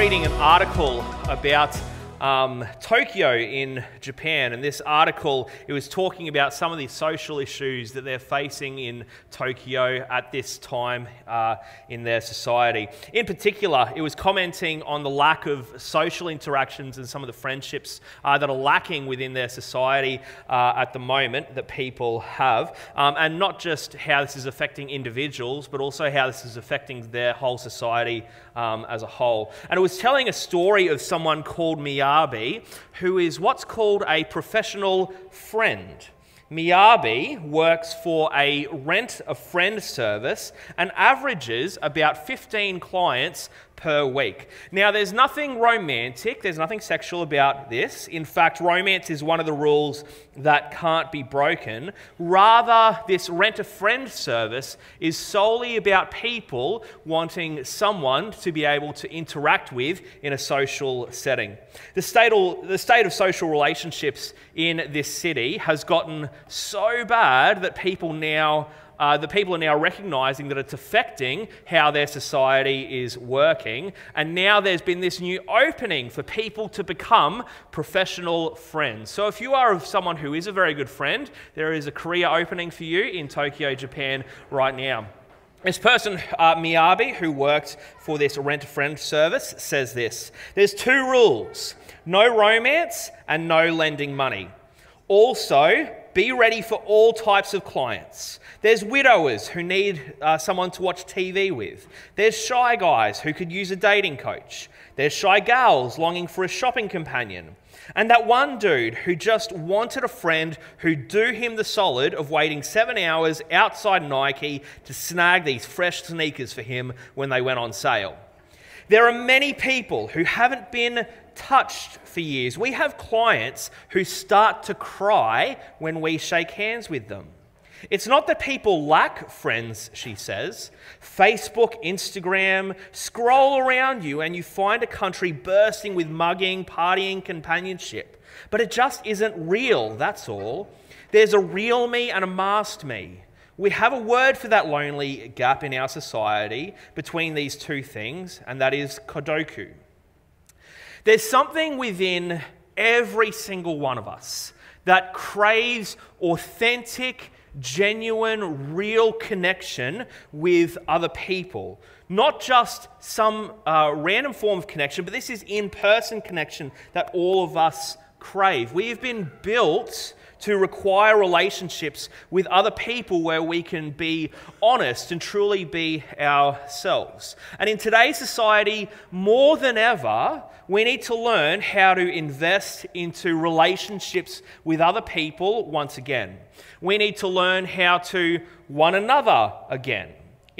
reading an article about um, Tokyo in Japan, and this article it was talking about some of the social issues that they're facing in Tokyo at this time uh, in their society. In particular, it was commenting on the lack of social interactions and some of the friendships uh, that are lacking within their society uh, at the moment that people have, um, and not just how this is affecting individuals, but also how this is affecting their whole society um, as a whole. And it was telling a story of someone called Miyabi, who is what's called a professional friend. Miyabi works for a rent a friend service and averages about 15 clients per week. Now, there's nothing romantic, there's nothing sexual about this. In fact, romance is one of the rules that can't be broken. Rather, this rent a friend service is solely about people wanting someone to be able to interact with in a social setting. The state, the state of social relationships in this city has gotten so bad that people now uh, the people are now recognizing that it's affecting how their society is working. And now there's been this new opening for people to become professional friends. So if you are someone who is a very good friend, there is a career opening for you in Tokyo, Japan right now. This person, uh, Miyabi, who worked for this rent a friend service, says this There's two rules no romance and no lending money. Also, be ready for all types of clients. There's widowers who need uh, someone to watch TV with. There's shy guys who could use a dating coach. There's shy gals longing for a shopping companion. And that one dude who just wanted a friend who'd do him the solid of waiting seven hours outside Nike to snag these fresh sneakers for him when they went on sale. There are many people who haven't been touched for years. We have clients who start to cry when we shake hands with them. It's not that people lack friends, she says. Facebook, Instagram, scroll around you and you find a country bursting with mugging, partying, companionship. But it just isn't real, that's all. There's a real me and a masked me. We have a word for that lonely gap in our society between these two things, and that is kodoku. There's something within every single one of us that craves authentic, genuine, real connection with other people. Not just some uh, random form of connection, but this is in person connection that all of us crave. We have been built to require relationships with other people where we can be honest and truly be ourselves. And in today's society, more than ever, we need to learn how to invest into relationships with other people once again. We need to learn how to one another again.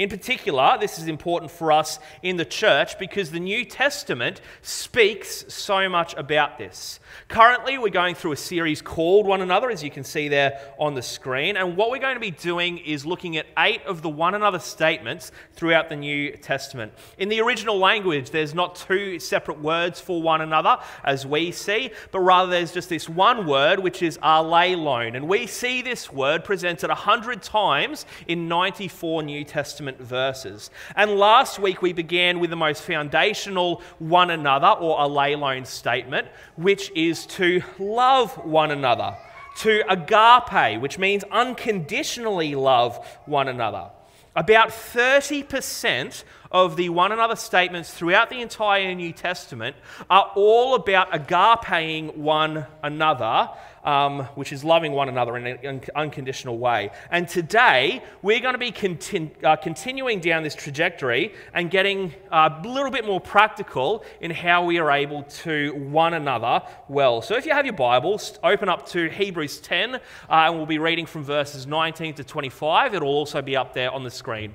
In particular, this is important for us in the church because the New Testament speaks so much about this. Currently, we're going through a series called One Another, as you can see there on the screen. And what we're going to be doing is looking at eight of the one another statements throughout the New Testament. In the original language, there's not two separate words for one another, as we see, but rather there's just this one word, which is allelon. And we see this word presented 100 times in 94 New Testament Testament verses. And last week we began with the most foundational one another or allelon statement, which is to love one another, to agape, which means unconditionally love one another. About 30% of the one another statements throughout the entire New Testament are all about agapeing one another, um, which is loving one another in an unconditional way. And today, we're going to be uh, continuing down this trajectory and getting a little bit more practical in how we are able to one another well. So if you have your Bibles, open up to Hebrews 10, uh, and we'll be reading from verses 19 to 25. It'll also be up there on the screen.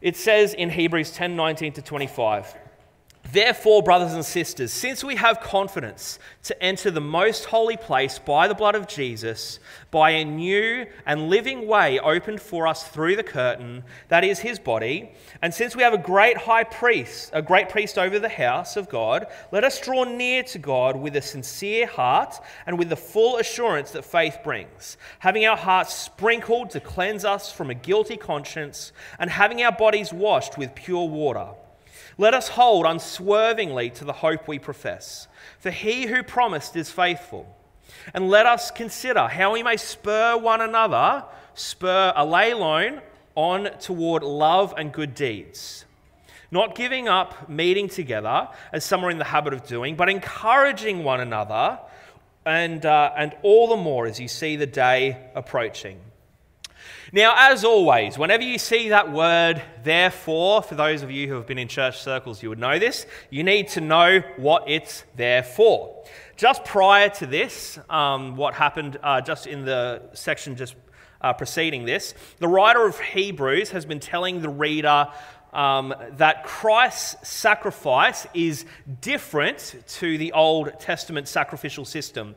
It says in Hebrews 10 19 to 25. Therefore, brothers and sisters, since we have confidence to enter the most holy place by the blood of Jesus, by a new and living way opened for us through the curtain, that is his body, and since we have a great high priest, a great priest over the house of God, let us draw near to God with a sincere heart and with the full assurance that faith brings, having our hearts sprinkled to cleanse us from a guilty conscience, and having our bodies washed with pure water. Let us hold unswervingly to the hope we profess, for he who promised is faithful. And let us consider how we may spur one another, spur allelon on toward love and good deeds. Not giving up meeting together, as some are in the habit of doing, but encouraging one another, and, uh, and all the more as you see the day approaching. Now, as always, whenever you see that word, therefore, for those of you who have been in church circles, you would know this, you need to know what it's there for. Just prior to this, um, what happened uh, just in the section just uh, preceding this, the writer of Hebrews has been telling the reader um, that Christ's sacrifice is different to the Old Testament sacrificial system.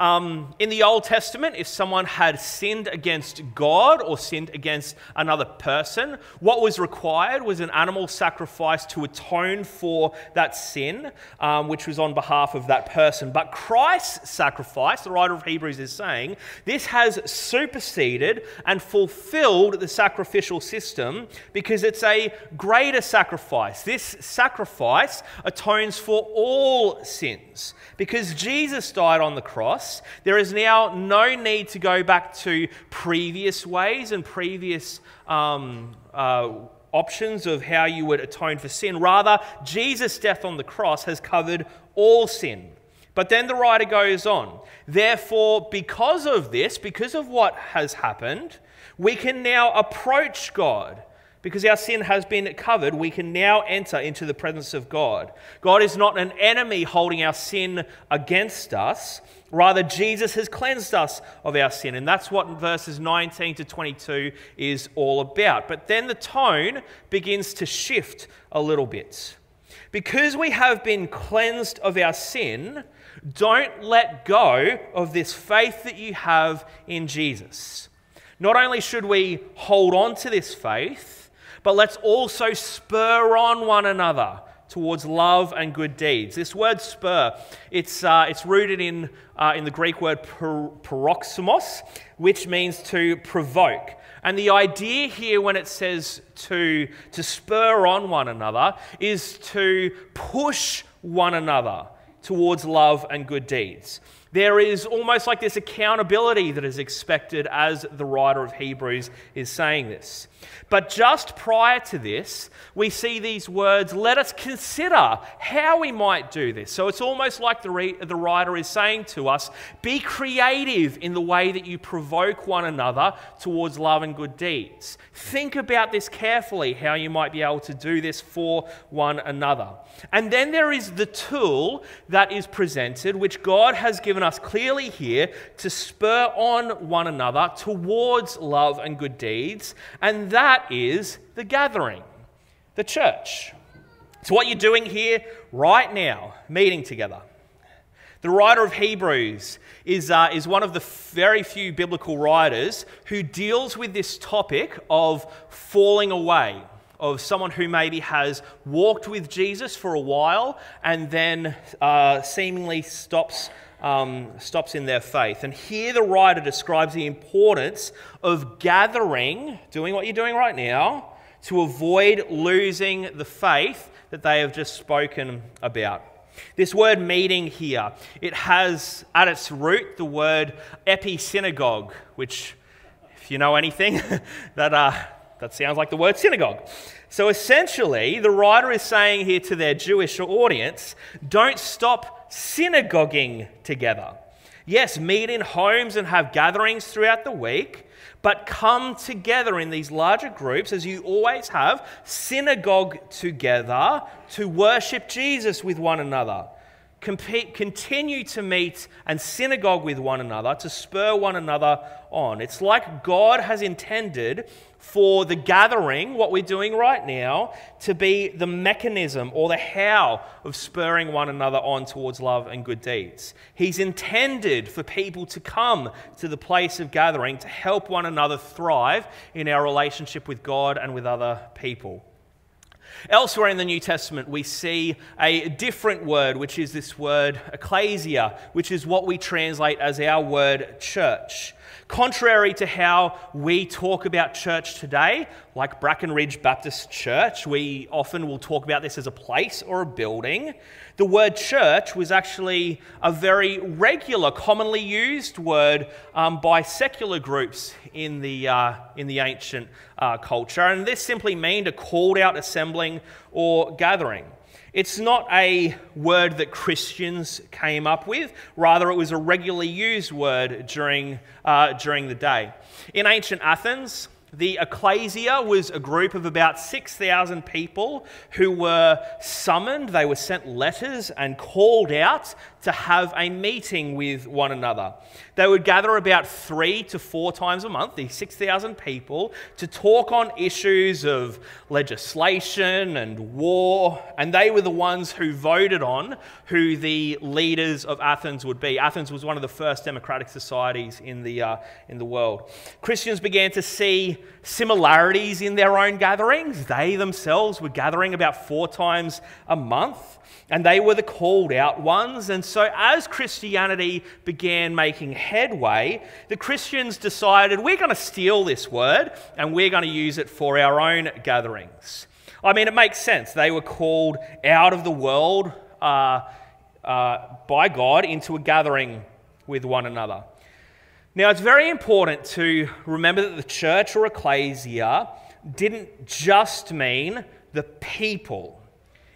Um, in the Old Testament, if someone had sinned against God or sinned against another person, what was required was an animal sacrifice to atone for that sin, um, which was on behalf of that person. But Christ's sacrifice, the writer of Hebrews is saying, this has superseded and fulfilled the sacrificial system because it's a greater sacrifice. This sacrifice atones for all sins. Because Jesus died on the cross, there is now no need to go back to previous ways and previous um, uh, options of how you would atone for sin. Rather, Jesus' death on the cross has covered all sin. But then the writer goes on. Therefore, because of this, because of what has happened, we can now approach God because our sin has been covered, we can now enter into the presence of God. God is not an enemy holding our sin against us. Rather, Jesus has cleansed us of our sin. And that's what verses 19 to 22 is all about. But then the tone begins to shift a little bit. Because we have been cleansed of our sin, don't let go of this faith that you have in Jesus. Not only should we hold on to this faith, but let's also spur on one another towards love and good deeds. This word spur, it's, uh, it's rooted in, uh, in the Greek word paroxysmos, which means to provoke. And the idea here, when it says to, to spur on one another, is to push one another towards love and good deeds. There is almost like this accountability that is expected as the writer of Hebrews is saying this. But just prior to this, we see these words, let us consider how we might do this. So it's almost like the, re- the writer is saying to us, be creative in the way that you provoke one another towards love and good deeds. Think about this carefully, how you might be able to do this for one another. And then there is the tool that is presented, which God has given us clearly here to spur on one another towards love and good deeds. And that is the gathering, the church. It's what you're doing here right now, meeting together. The writer of Hebrews is, uh, is one of the very few biblical writers who deals with this topic of falling away, of someone who maybe has walked with Jesus for a while and then uh, seemingly stops um, stops in their faith. And here the writer describes the importance of gathering, doing what you're doing right now, to avoid losing the faith that they have just spoken about. This word meeting here, it has at its root the word episynagogue, which, if you know anything, that, uh, that sounds like the word synagogue. So essentially, the writer is saying here to their Jewish audience don't stop synagoguing together. Yes, meet in homes and have gatherings throughout the week, but come together in these larger groups, as you always have, synagogue together to worship Jesus with one another. Continue to meet and synagogue with one another to spur one another on. It's like God has intended for the gathering, what we're doing right now, to be the mechanism or the how of spurring one another on towards love and good deeds. He's intended for people to come to the place of gathering to help one another thrive in our relationship with God and with other people. Elsewhere in the New Testament, we see a different word, which is this word ecclesia, which is what we translate as our word church. Contrary to how we talk about church today, like Bracken Ridge Baptist Church, we often will talk about this as a place or a building. The word church was actually a very regular, commonly used word um, by secular groups in the, uh, in the ancient uh, culture. And this simply meant a called out assembling or gathering. It's not a word that Christians came up with, rather, it was a regularly used word during, uh, during the day. In ancient Athens, the ecclesia was a group of about 6,000 people who were summoned, they were sent letters and called out to have a meeting with one another. They would gather about three to four times a month, these 6,000 people, to talk on issues of legislation and war, and they were the ones who voted on who the leaders of Athens would be. Athens was one of the first democratic societies in the, uh, in the world. Christians began to see similarities in their own gatherings. They themselves were gathering about four times a month and they were the called out ones. And so, as Christianity began making headway, the Christians decided we're going to steal this word and we're going to use it for our own gatherings. I mean, it makes sense. They were called out of the world uh, uh, by God into a gathering with one another. Now, it's very important to remember that the church or ecclesia didn't just mean the people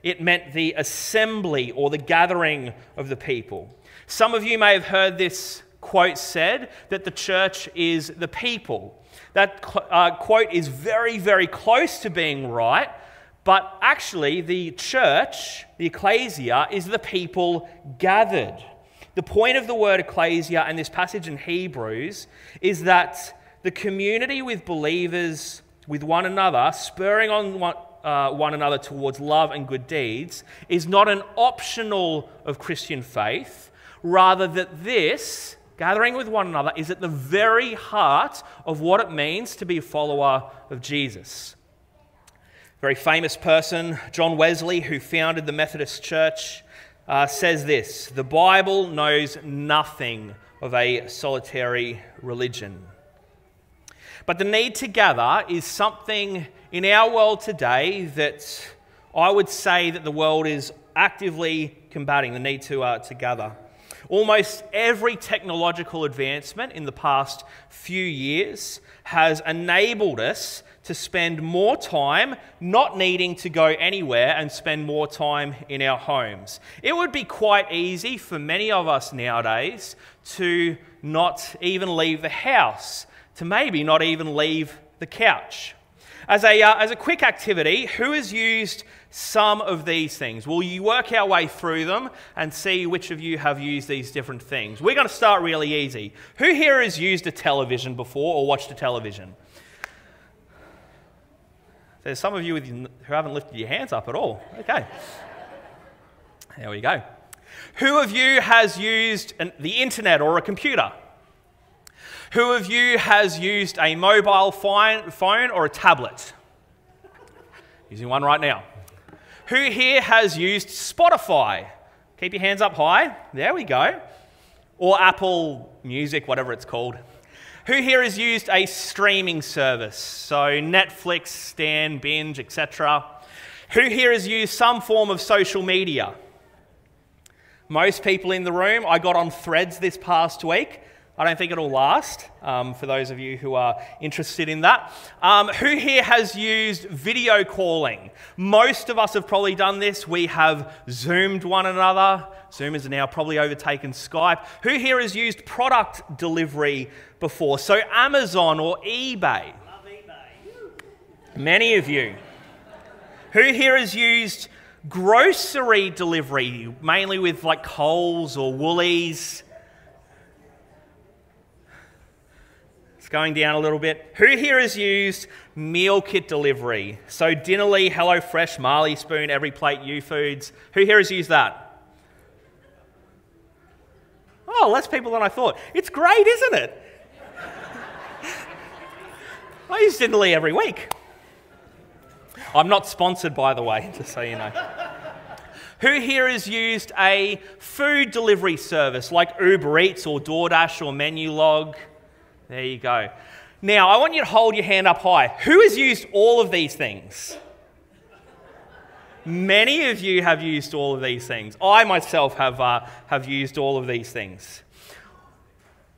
it meant the assembly or the gathering of the people. Some of you may have heard this quote said that the church is the people. That uh, quote is very, very close to being right, but actually, the church, the ecclesia, is the people gathered. The point of the word ecclesia and this passage in Hebrews is that the community with believers with one another, spurring on one, uh, one another towards love and good deeds is not an optional of Christian faith, rather, that this, gathering with one another, is at the very heart of what it means to be a follower of Jesus. Very famous person, John Wesley, who founded the Methodist Church, uh, says this The Bible knows nothing of a solitary religion. But the need to gather is something in our world today that I would say that the world is actively combating the need to, uh, to gather. Almost every technological advancement in the past few years has enabled us to spend more time not needing to go anywhere and spend more time in our homes. It would be quite easy for many of us nowadays to not even leave the house, to maybe not even leave the couch. As a, uh, as a quick activity, who has used some of these things? Will you work our way through them and see which of you have used these different things? We're going to start really easy. Who here has used a television before or watched a television? There's some of you who haven't lifted your hands up at all. Okay. There we go. Who of you has used an, the internet or a computer? Who of you has used a mobile phone or a tablet? Using one right now. Who here has used Spotify? Keep your hands up high. There we go. Or Apple Music, whatever it's called. Who here has used a streaming service? So Netflix, Stan, Binge, etc. Who here has used some form of social media? Most people in the room. I got on threads this past week. I don't think it'll last um, for those of you who are interested in that. Um, who here has used video calling? Most of us have probably done this. We have Zoomed one another. Zoom has now probably overtaken Skype. Who here has used product delivery before? So, Amazon or eBay? eBay. Many of you. Who here has used grocery delivery, mainly with like Coles or Woolies? Going down a little bit. Who here has used meal kit delivery? So Dinnerly, HelloFresh, Marley Spoon, EveryPlate, Youfoodz. Who here has used that? Oh, less people than I thought. It's great, isn't it? I use Dinnerly every week. I'm not sponsored, by the way, just so you know. Who here has used a food delivery service like Uber Eats or DoorDash or Menulog? There you go. Now, I want you to hold your hand up high. Who has used all of these things? Many of you have used all of these things. I myself have, uh, have used all of these things.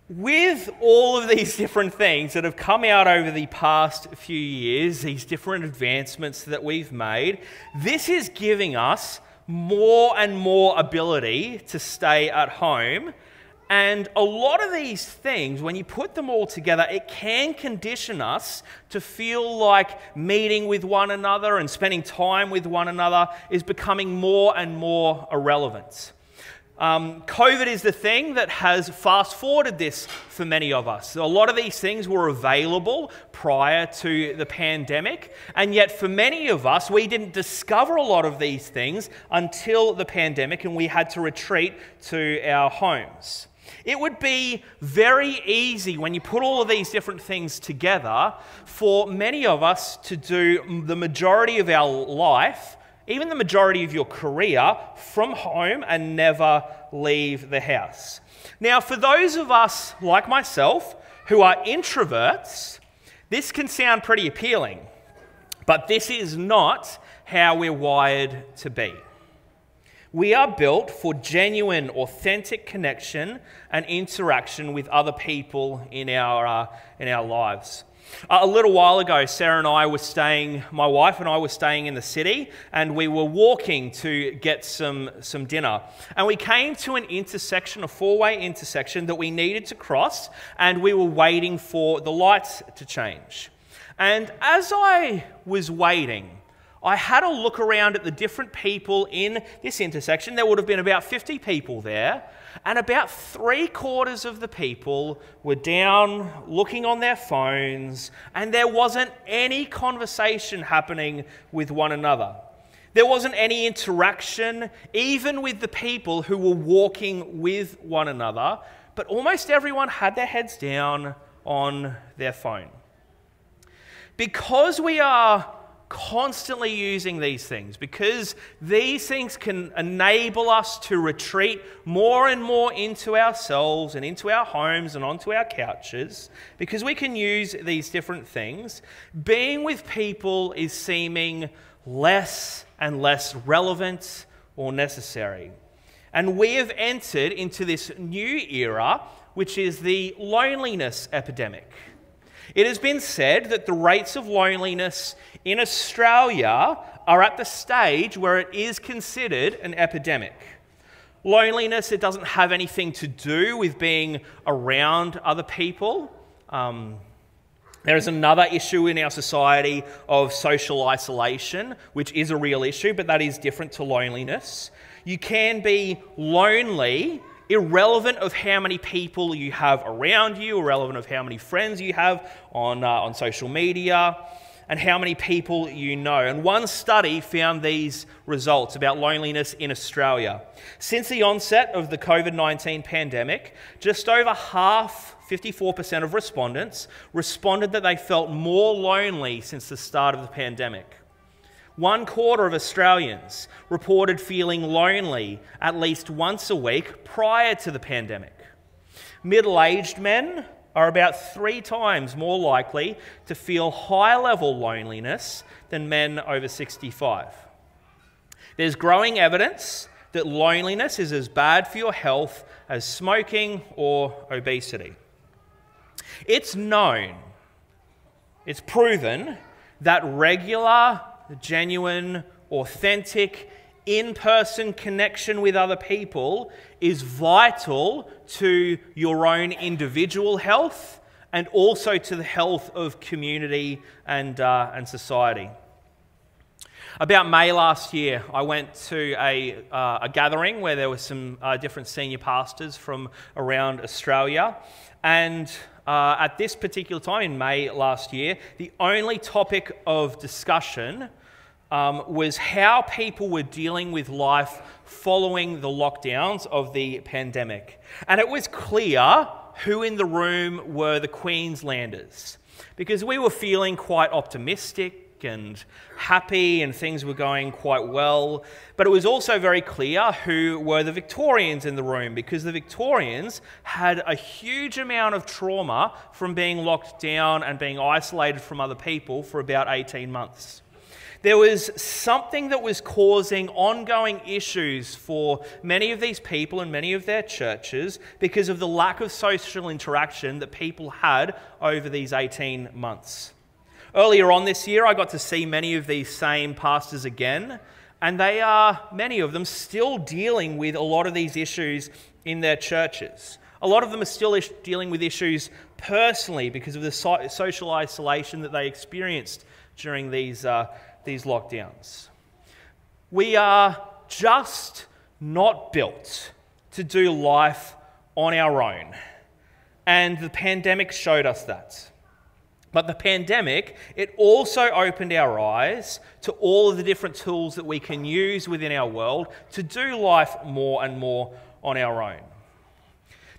With all of these different things that have come out over the past few years, these different advancements that we've made, this is giving us more and more ability to stay at home and a lot of these things, when you put them all together, it can condition us to feel like meeting with one another and spending time with one another is becoming more and more irrelevant. Um, COVID is the thing that has fast forwarded this for many of us. A lot of these things were available prior to the pandemic, and yet for many of us, we didn't discover a lot of these things until the pandemic and we had to retreat to our homes. It would be very easy when you put all of these different things together for many of us to do the majority of our life, even the majority of your career, from home and never leave the house. Now, for those of us like myself who are introverts, this can sound pretty appealing, but this is not how we're wired to be. We are built for genuine, authentic connection and interaction with other people in our, uh, in our lives. Uh, a little while ago, Sarah and I were staying, my wife and I were staying in the city, and we were walking to get some, some dinner. And we came to an intersection, a four way intersection that we needed to cross, and we were waiting for the lights to change. And as I was waiting, I had a look around at the different people in this intersection. There would have been about 50 people there, and about three quarters of the people were down looking on their phones, and there wasn't any conversation happening with one another. There wasn't any interaction, even with the people who were walking with one another, but almost everyone had their heads down on their phone. Because we are constantly using these things because these things can enable us to retreat more and more into ourselves and into our homes and onto our couches because we can use these different things. Being with people is seeming less and less relevant or necessary. And we have entered into this new era, which is the loneliness epidemic. It has been said that the rates of loneliness in Australia are at the stage where it is considered an epidemic. Loneliness, it doesn't have anything to do with being around other people. Um, there is another issue in our society of social isolation, which is a real issue, but that is different to loneliness. You can be lonely irrelevant of how many people you have around you, irrelevant of how many friends you have on, uh, on social media, and how many people you know. And one study found these results about loneliness in Australia. Since the onset of the COVID 19 pandemic, just over half 54% of respondents responded that they felt more lonely since the start of the pandemic. One quarter of Australians reported feeling lonely at least once a week prior to the pandemic. Middle aged men are about three times more likely to feel high level loneliness than men over 65. There's growing evidence that loneliness is as bad for your health as smoking or obesity. It's known, it's proven that regular genuine, authentic, in person connection with other people is vital to your own individual health and also to the health of community and, uh, and society. About May last year, I went to a, uh, a gathering where there were some uh, different senior pastors from around Australia. And uh, at this particular time in May last year, the only topic of discussion um, was how people were dealing with life following the lockdowns of the pandemic. And it was clear who in the room were the Queenslanders because we were feeling quite optimistic. And happy and things were going quite well. But it was also very clear who were the Victorians in the room because the Victorians had a huge amount of trauma from being locked down and being isolated from other people for about 18 months. There was something that was causing ongoing issues for many of these people and many of their churches because of the lack of social interaction that people had over these 18 months. Earlier on this year, I got to see many of these same pastors again, and they are, many of them, still dealing with a lot of these issues in their churches. A lot of them are still dealing with issues personally because of the social isolation that they experienced during these, uh, these lockdowns. We are just not built to do life on our own. And the pandemic showed us that. But the pandemic, it also opened our eyes to all of the different tools that we can use within our world to do life more and more on our own.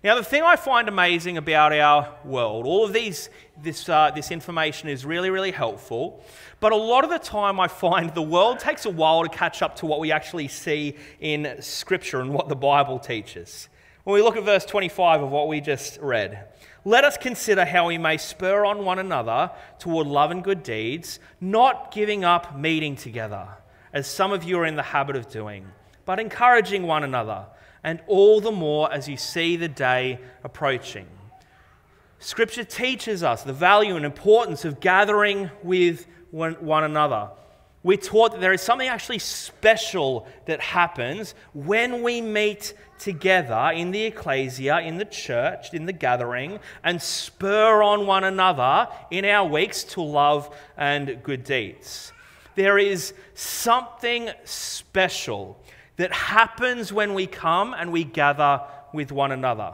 Now, the thing I find amazing about our world, all of these, this, uh, this information is really, really helpful, but a lot of the time I find the world takes a while to catch up to what we actually see in Scripture and what the Bible teaches. When we look at verse 25 of what we just read, let us consider how we may spur on one another toward love and good deeds, not giving up meeting together, as some of you are in the habit of doing, but encouraging one another, and all the more as you see the day approaching. Scripture teaches us the value and importance of gathering with one, another we're taught that there is something actually special that happens when we meet together in the ecclesia, in the church, in the gathering, and spur on one another in our weeks to love and good deeds. There is something special that happens when we come and we gather with one another.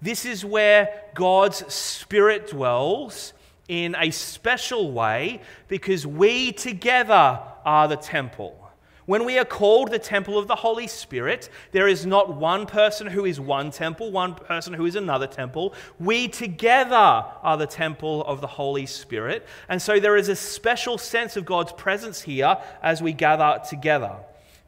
This is where God's Spirit dwells in a special way because we together are the temple. When we are called the temple of the Holy Spirit, there is not one person who is one temple, one person who is another temple. We together are the temple of the Holy Spirit. And so there is a special sense of God's presence here as we gather together.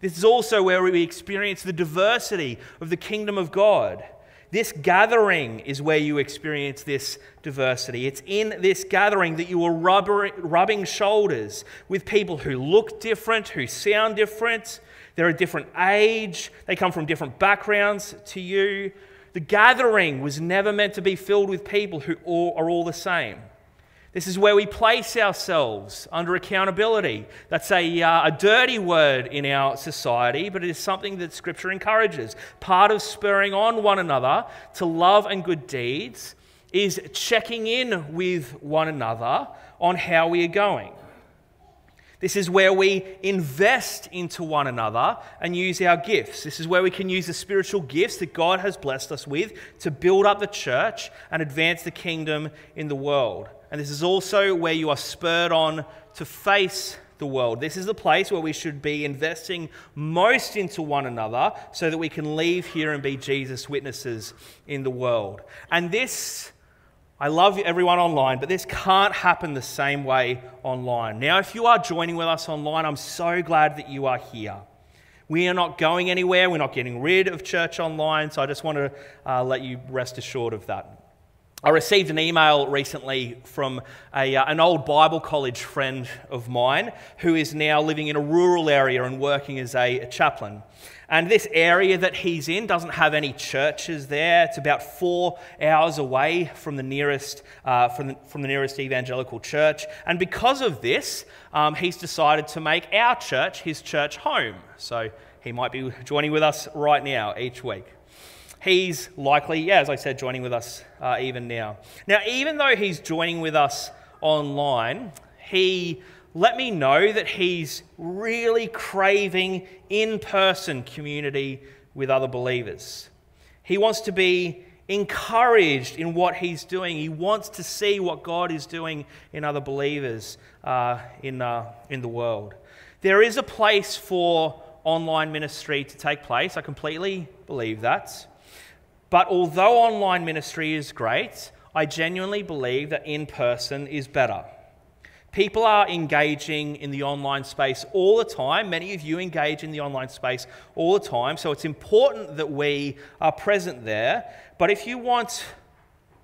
This is also where we experience the diversity of the kingdom of God. This gathering is where you experience this diversity. It's in this gathering that you are rubber, rubbing shoulders with people who look different, who sound different. They're a different age, they come from different backgrounds to you. The gathering was never meant to be filled with people who all, are all the same. This is where we place ourselves under accountability. That's a, uh, a dirty word in our society, but it is something that Scripture encourages. Part of spurring on one another to love and good deeds is checking in with one another on how we are going. This is where we invest into one another and use our gifts. This is where we can use the spiritual gifts that God has blessed us with to build up the church and advance the kingdom in the world. And this is also where you are spurred on to face the world. This is the place where we should be investing most into one another so that we can leave here and be Jesus' witnesses in the world. And this, I love everyone online, but this can't happen the same way online. Now, if you are joining with us online, I'm so glad that you are here. We are not going anywhere. We're not getting rid of church online. So I just want to uh, let you rest assured of that. I received an email recently from a, uh, an old Bible college friend of mine who is now living in a rural area and working as a, a chaplain. And this area that he's in doesn't have any churches there. It's about four hours away from the nearest, uh, from, the, from the nearest evangelical church. And because of this, um, he's decided to make our church his church home. So he might be joining with us right now each week. He's likely, yeah, as I said, joining with us uh, even now. Now, even though he's joining with us online, he let me know that he's really craving in person community with other believers. He wants to be encouraged in what he's doing. He wants to see what God is doing in other believers uh, in, uh, in the world. There is a place for online ministry to take place. I completely believe that. But although online ministry is great, I genuinely believe that in person is better. People are engaging in the online space all the time. Many of you engage in the online space all the time. So it's important that we are present there. But if you want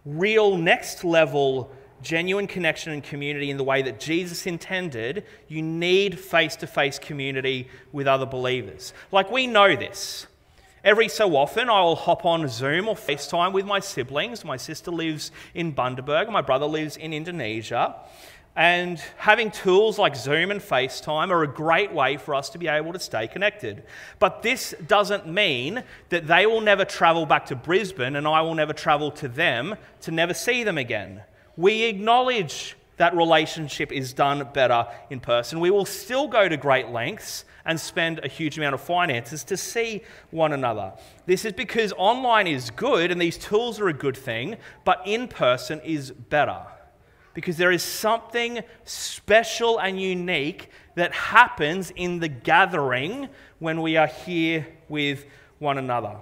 real next level genuine connection and community in the way that Jesus intended, you need face to face community with other believers. Like we know this. Every so often, I will hop on Zoom or FaceTime with my siblings. My sister lives in Bundaberg, my brother lives in Indonesia. And having tools like Zoom and FaceTime are a great way for us to be able to stay connected. But this doesn't mean that they will never travel back to Brisbane and I will never travel to them to never see them again. We acknowledge that relationship is done better in person. We will still go to great lengths and spend a huge amount of finances to see one another. This is because online is good and these tools are a good thing, but in person is better because there is something special and unique that happens in the gathering when we are here with one another.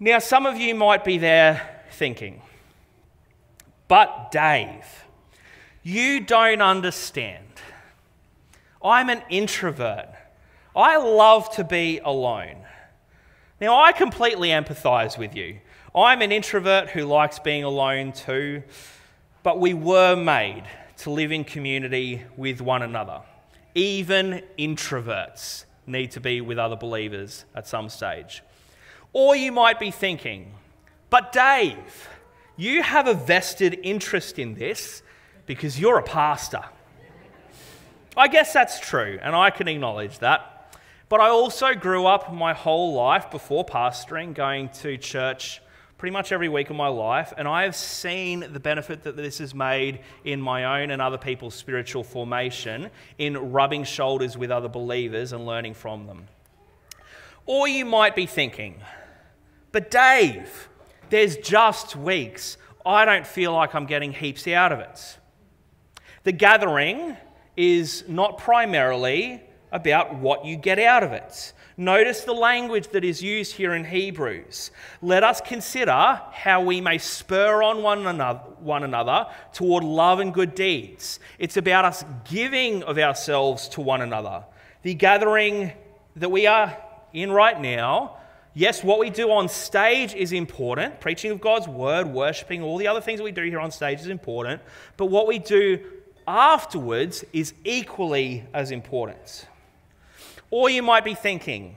Now, some of you might be there thinking, but Dave, you don't understand. I'm an introvert. I love to be alone. Now, I completely empathize with you. I'm an introvert who likes being alone too. But we were made to live in community with one another. Even introverts need to be with other believers at some stage. Or you might be thinking, but Dave, you have a vested interest in this because you're a pastor. I guess that's true, and I can acknowledge that. But I also grew up my whole life before pastoring, going to church pretty much every week of my life, and I have seen the benefit that this has made in my own and other people's spiritual formation in rubbing shoulders with other believers and learning from them. Or you might be thinking, but Dave, there's just weeks. I don't feel like I'm getting heaps out of it. The gathering is not primarily about what you get out of it. Notice the language that is used here in Hebrews. Let us consider how we may spur on one another, one another toward love and good deeds. It's about us giving of ourselves to one another. The gathering that we are in right now, yes, what we do on stage is important. Preaching of God's word, worshiping, all the other things that we do here on stage is important. But what we do afterwards is equally as important. Or you might be thinking,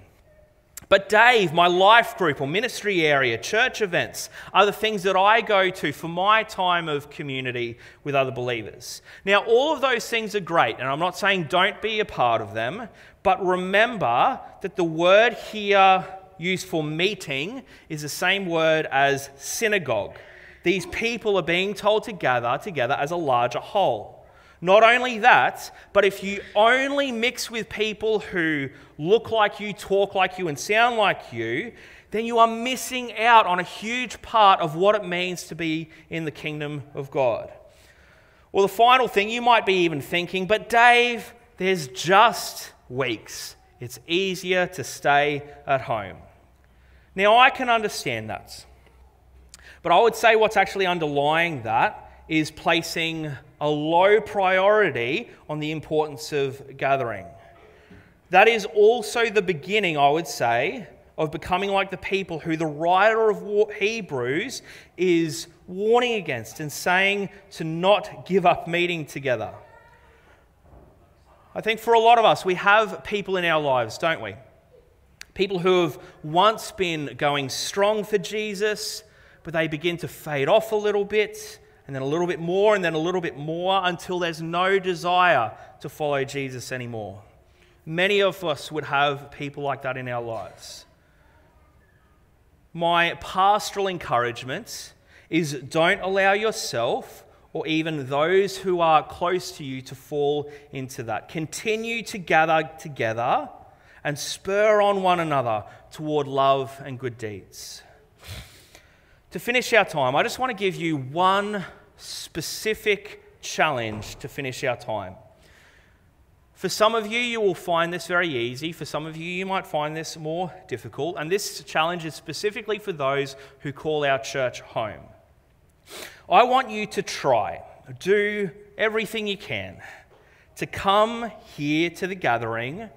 but Dave, my life group or ministry area, church events are the things that I go to for my time of community with other believers. Now, all of those things are great, and I'm not saying don't be a part of them, but remember that the word here used for meeting is the same word as synagogue. These people are being told to gather together as a larger whole. Not only that, but if you only mix with people who look like you, talk like you, and sound like you, then you are missing out on a huge part of what it means to be in the kingdom of God. Well, the final thing, you might be even thinking, but Dave, there's just weeks. It's easier to stay at home. Now, I can understand that. But I would say what's actually underlying that is placing a low priority on the importance of gathering. That is also the beginning, I would say, of becoming like the people who the writer of Hebrews is warning against and saying to not give up meeting together. I think for a lot of us, we have people in our lives, don't we? People who have once been going strong for Jesus, but they begin to fade off a little bit and then a little bit more, and then a little bit more until there's no desire to follow Jesus anymore. Many of us would have people like that in our lives. My pastoral encouragement is don't allow yourself or even those who are close to you to fall into that. Continue to gather together and spur on one another toward love and good deeds. To finish our time, I just want to give you one specific challenge to finish our time. For some of you, you will find this very easy. For some of you, you might find this more difficult. And this challenge is specifically for those who call our church home. I want you to try, do everything you can to come here to the gathering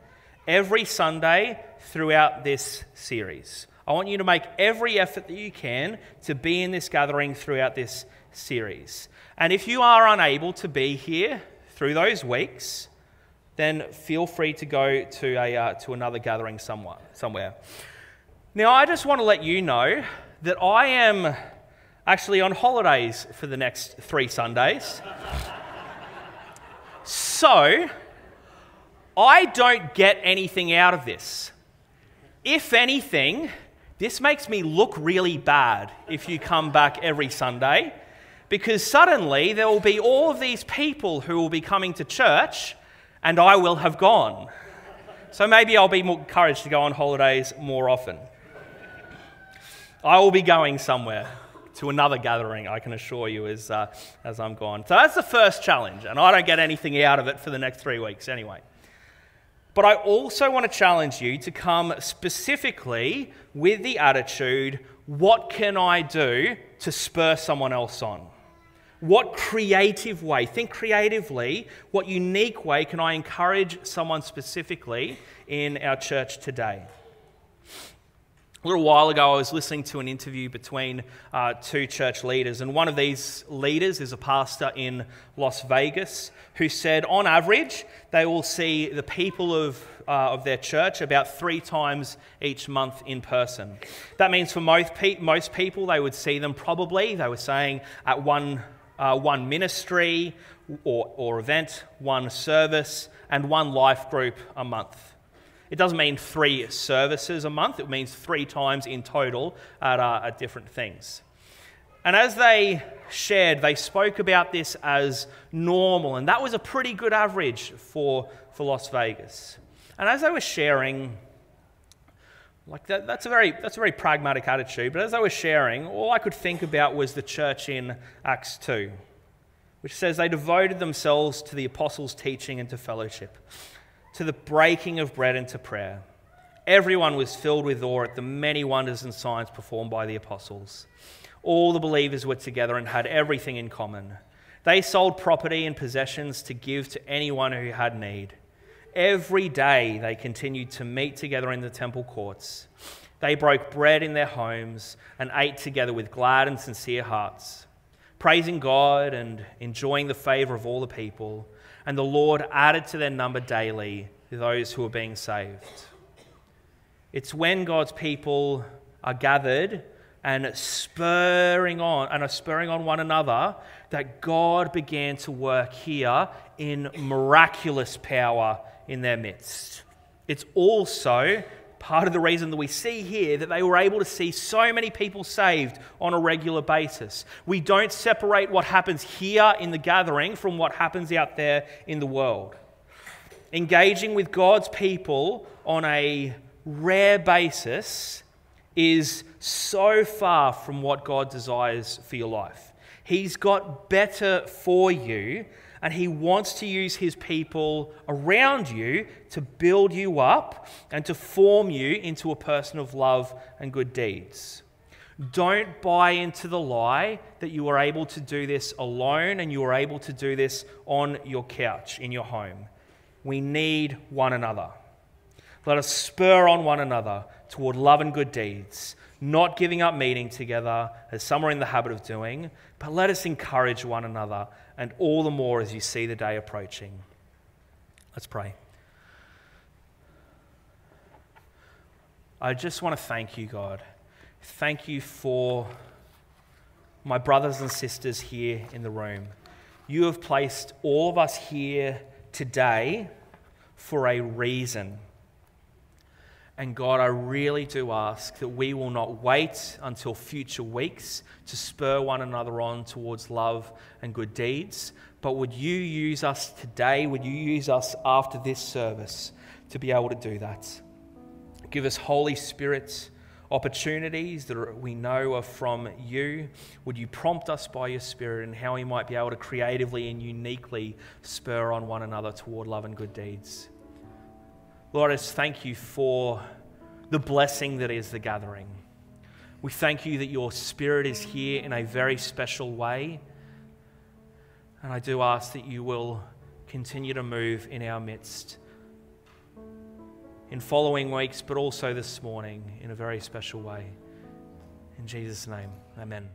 every Sunday throughout this series. I want you to make every effort that you can to be in this gathering throughout this series. And if you are unable to be here through those weeks, then feel free to go to, a, uh, to another gathering somewhere, somewhere. Now, I just want to let you know that I am actually on holidays for the next three Sundays. so, I don't get anything out of this. If anything, this makes me look really bad if you come back every Sunday, because suddenly there will be all of these people who will be coming to church and I will have gone. So maybe I'll be more encouraged to go on holidays more often. I will be going somewhere to another gathering, I can assure you, as, uh, as I'm gone. So that's the first challenge, and I don't get anything out of it for the next three weeks anyway. But I also want to challenge you to come specifically with the attitude what can I do to spur someone else on? What creative way, think creatively, what unique way can I encourage someone specifically in our church today? A little while ago, I was listening to an interview between uh, two church leaders, and one of these leaders is a pastor in Las Vegas who said, on average, they will see the people of, uh, of their church about three times each month in person. That means for most, pe- most people, they would see them probably, they were saying, at one, uh, one ministry or, or event, one service, and one life group a month. It doesn't mean three services a month, it means three times in total at, uh, at different things. And as they shared, they spoke about this as normal, and that was a pretty good average for, for Las Vegas. And as they were sharing, like that, that's, a very, that's a very pragmatic attitude, but as I was sharing, all I could think about was the church in Acts 2, which says they devoted themselves to the apostles' teaching and to fellowship to the breaking of bread and to prayer. Everyone was filled with awe at the many wonders and signs performed by the apostles. All the believers were together and had everything in common. They sold property and possessions to give to anyone who had need. Every day they continued to meet together in the temple courts. They broke bread in their homes and ate together with glad and sincere hearts, praising God and enjoying the favor of all the people and the Lord added to their number daily those who were being saved. It's when God's people are gathered and spurring on and are spurring on one another that God began to work here in miraculous power in their midst. It's also part of the reason that we see here that they were able to see so many people saved on a regular basis. We don't separate what happens here in the gathering from what happens out there in the world. Engaging with God's people on a rare basis is so far from what God desires for your life. He's got better for you and He wants to use His people around you to build you up and to form you into a person of love and good deeds. Don't buy into the lie that you are able to do this alone and you are able to do this on your couch in your home. We need one another. Let us spur on one another toward love and good deeds, not giving up meeting together as some are in the habit of doing, but let us encourage one another and all the more as you see the day approaching. Let's pray. I just want to thank you, God. Thank you for my brothers and sisters here in the room. You have placed all of us here today for a reason. And God, I really do ask that we will not wait until future weeks to spur one another on towards love and good deeds, but would you use us today? Would you use us after this service to be able to do that? Give us Holy Spirit opportunities that we know are from you. Would you prompt us by your Spirit and how we might be able to creatively and uniquely spur on one another toward love and good deeds? Lord, I thank you for the blessing that is the gathering. We thank you that your Spirit is here in a very special way. And I do ask that you will continue to move in our midst in following weeks, but also this morning in a very special way. In Jesus' name, amen.